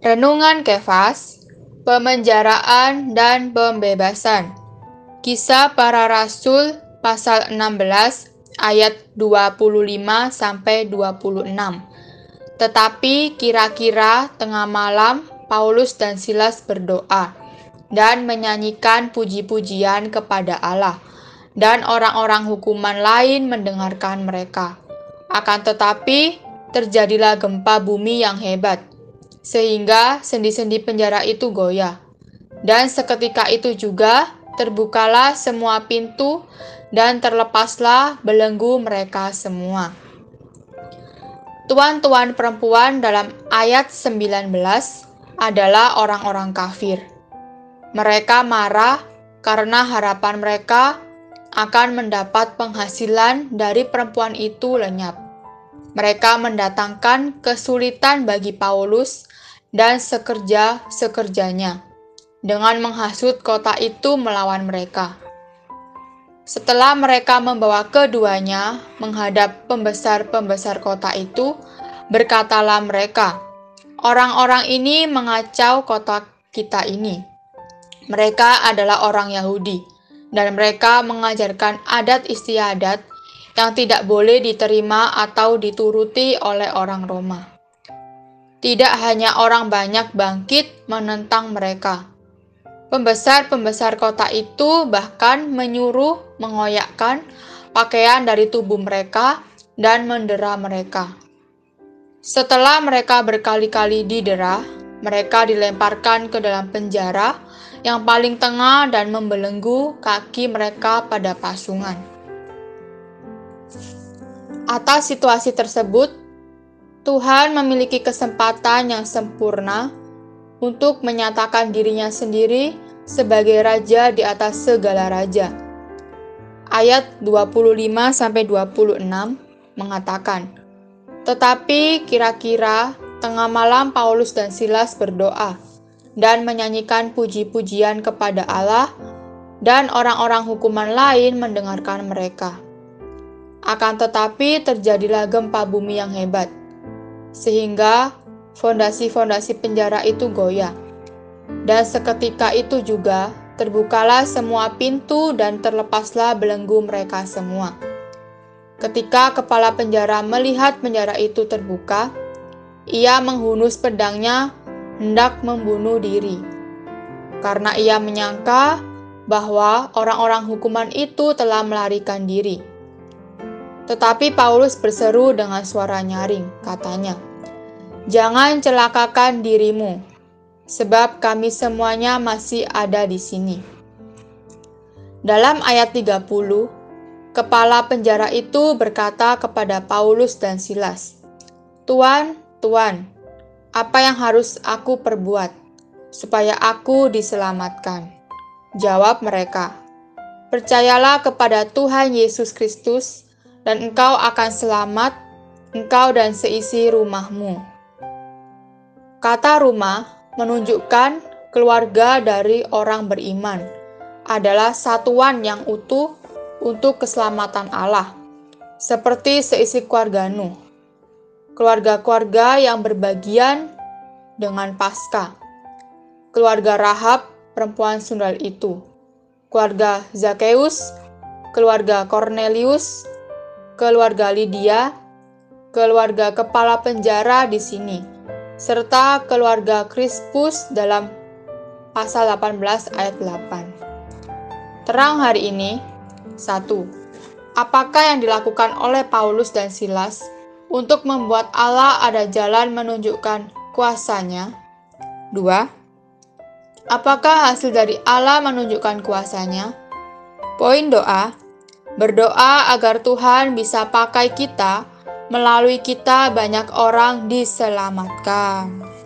Renungan Kefas, pemenjaraan dan pembebasan. Kisah para Rasul pasal 16 ayat 25 sampai 26. Tetapi kira-kira tengah malam Paulus dan Silas berdoa dan menyanyikan puji-pujian kepada Allah dan orang-orang hukuman lain mendengarkan mereka. Akan tetapi terjadilah gempa bumi yang hebat sehingga sendi-sendi penjara itu goyah. Dan seketika itu juga terbukalah semua pintu dan terlepaslah belenggu mereka semua. Tuan-tuan perempuan dalam ayat 19 adalah orang-orang kafir. Mereka marah karena harapan mereka akan mendapat penghasilan dari perempuan itu lenyap. Mereka mendatangkan kesulitan bagi Paulus dan sekerja-sekerjanya dengan menghasut kota itu melawan mereka. Setelah mereka membawa keduanya menghadap pembesar-pembesar kota itu, berkatalah mereka, "Orang-orang ini mengacau kota kita ini. Mereka adalah orang Yahudi, dan mereka mengajarkan adat istiadat yang tidak boleh diterima atau dituruti oleh orang Roma." Tidak hanya orang banyak bangkit menentang mereka. Pembesar-pembesar kota itu bahkan menyuruh mengoyakkan pakaian dari tubuh mereka dan mendera mereka. Setelah mereka berkali-kali didera, mereka dilemparkan ke dalam penjara yang paling tengah dan membelenggu kaki mereka pada pasungan. Atas situasi tersebut, Tuhan memiliki kesempatan yang sempurna untuk menyatakan dirinya sendiri sebagai raja di atas segala raja. Ayat 25 sampai 26 mengatakan, "Tetapi kira-kira tengah malam Paulus dan Silas berdoa dan menyanyikan puji-pujian kepada Allah dan orang-orang hukuman lain mendengarkan mereka. Akan tetapi terjadilah gempa bumi yang hebat sehingga fondasi-fondasi penjara itu goyah. Dan seketika itu juga terbukalah semua pintu dan terlepaslah belenggu mereka semua. Ketika kepala penjara melihat penjara itu terbuka, ia menghunus pedangnya hendak membunuh diri. Karena ia menyangka bahwa orang-orang hukuman itu telah melarikan diri. Tetapi Paulus berseru dengan suara nyaring, katanya, "Jangan celakakan dirimu, sebab kami semuanya masih ada di sini." Dalam ayat 30, kepala penjara itu berkata kepada Paulus dan Silas, "Tuan, Tuan, apa yang harus aku perbuat supaya aku diselamatkan?" Jawab mereka, "Percayalah kepada Tuhan Yesus Kristus." Dan engkau akan selamat, engkau dan seisi rumahmu. Kata rumah menunjukkan keluarga dari orang beriman adalah satuan yang utuh untuk keselamatan Allah, seperti seisi keluarga Nuh. Keluarga-keluarga yang berbagian dengan pasca. Keluarga Rahab, perempuan sundal itu. Keluarga Zakeus, keluarga Cornelius, keluarga Lydia, keluarga kepala penjara di sini, serta keluarga Crispus dalam pasal 18 ayat 8. Terang hari ini, 1. Apakah yang dilakukan oleh Paulus dan Silas untuk membuat Allah ada jalan menunjukkan kuasanya? 2. Apakah hasil dari Allah menunjukkan kuasanya? Poin doa, Berdoa agar Tuhan bisa pakai kita, melalui kita banyak orang diselamatkan.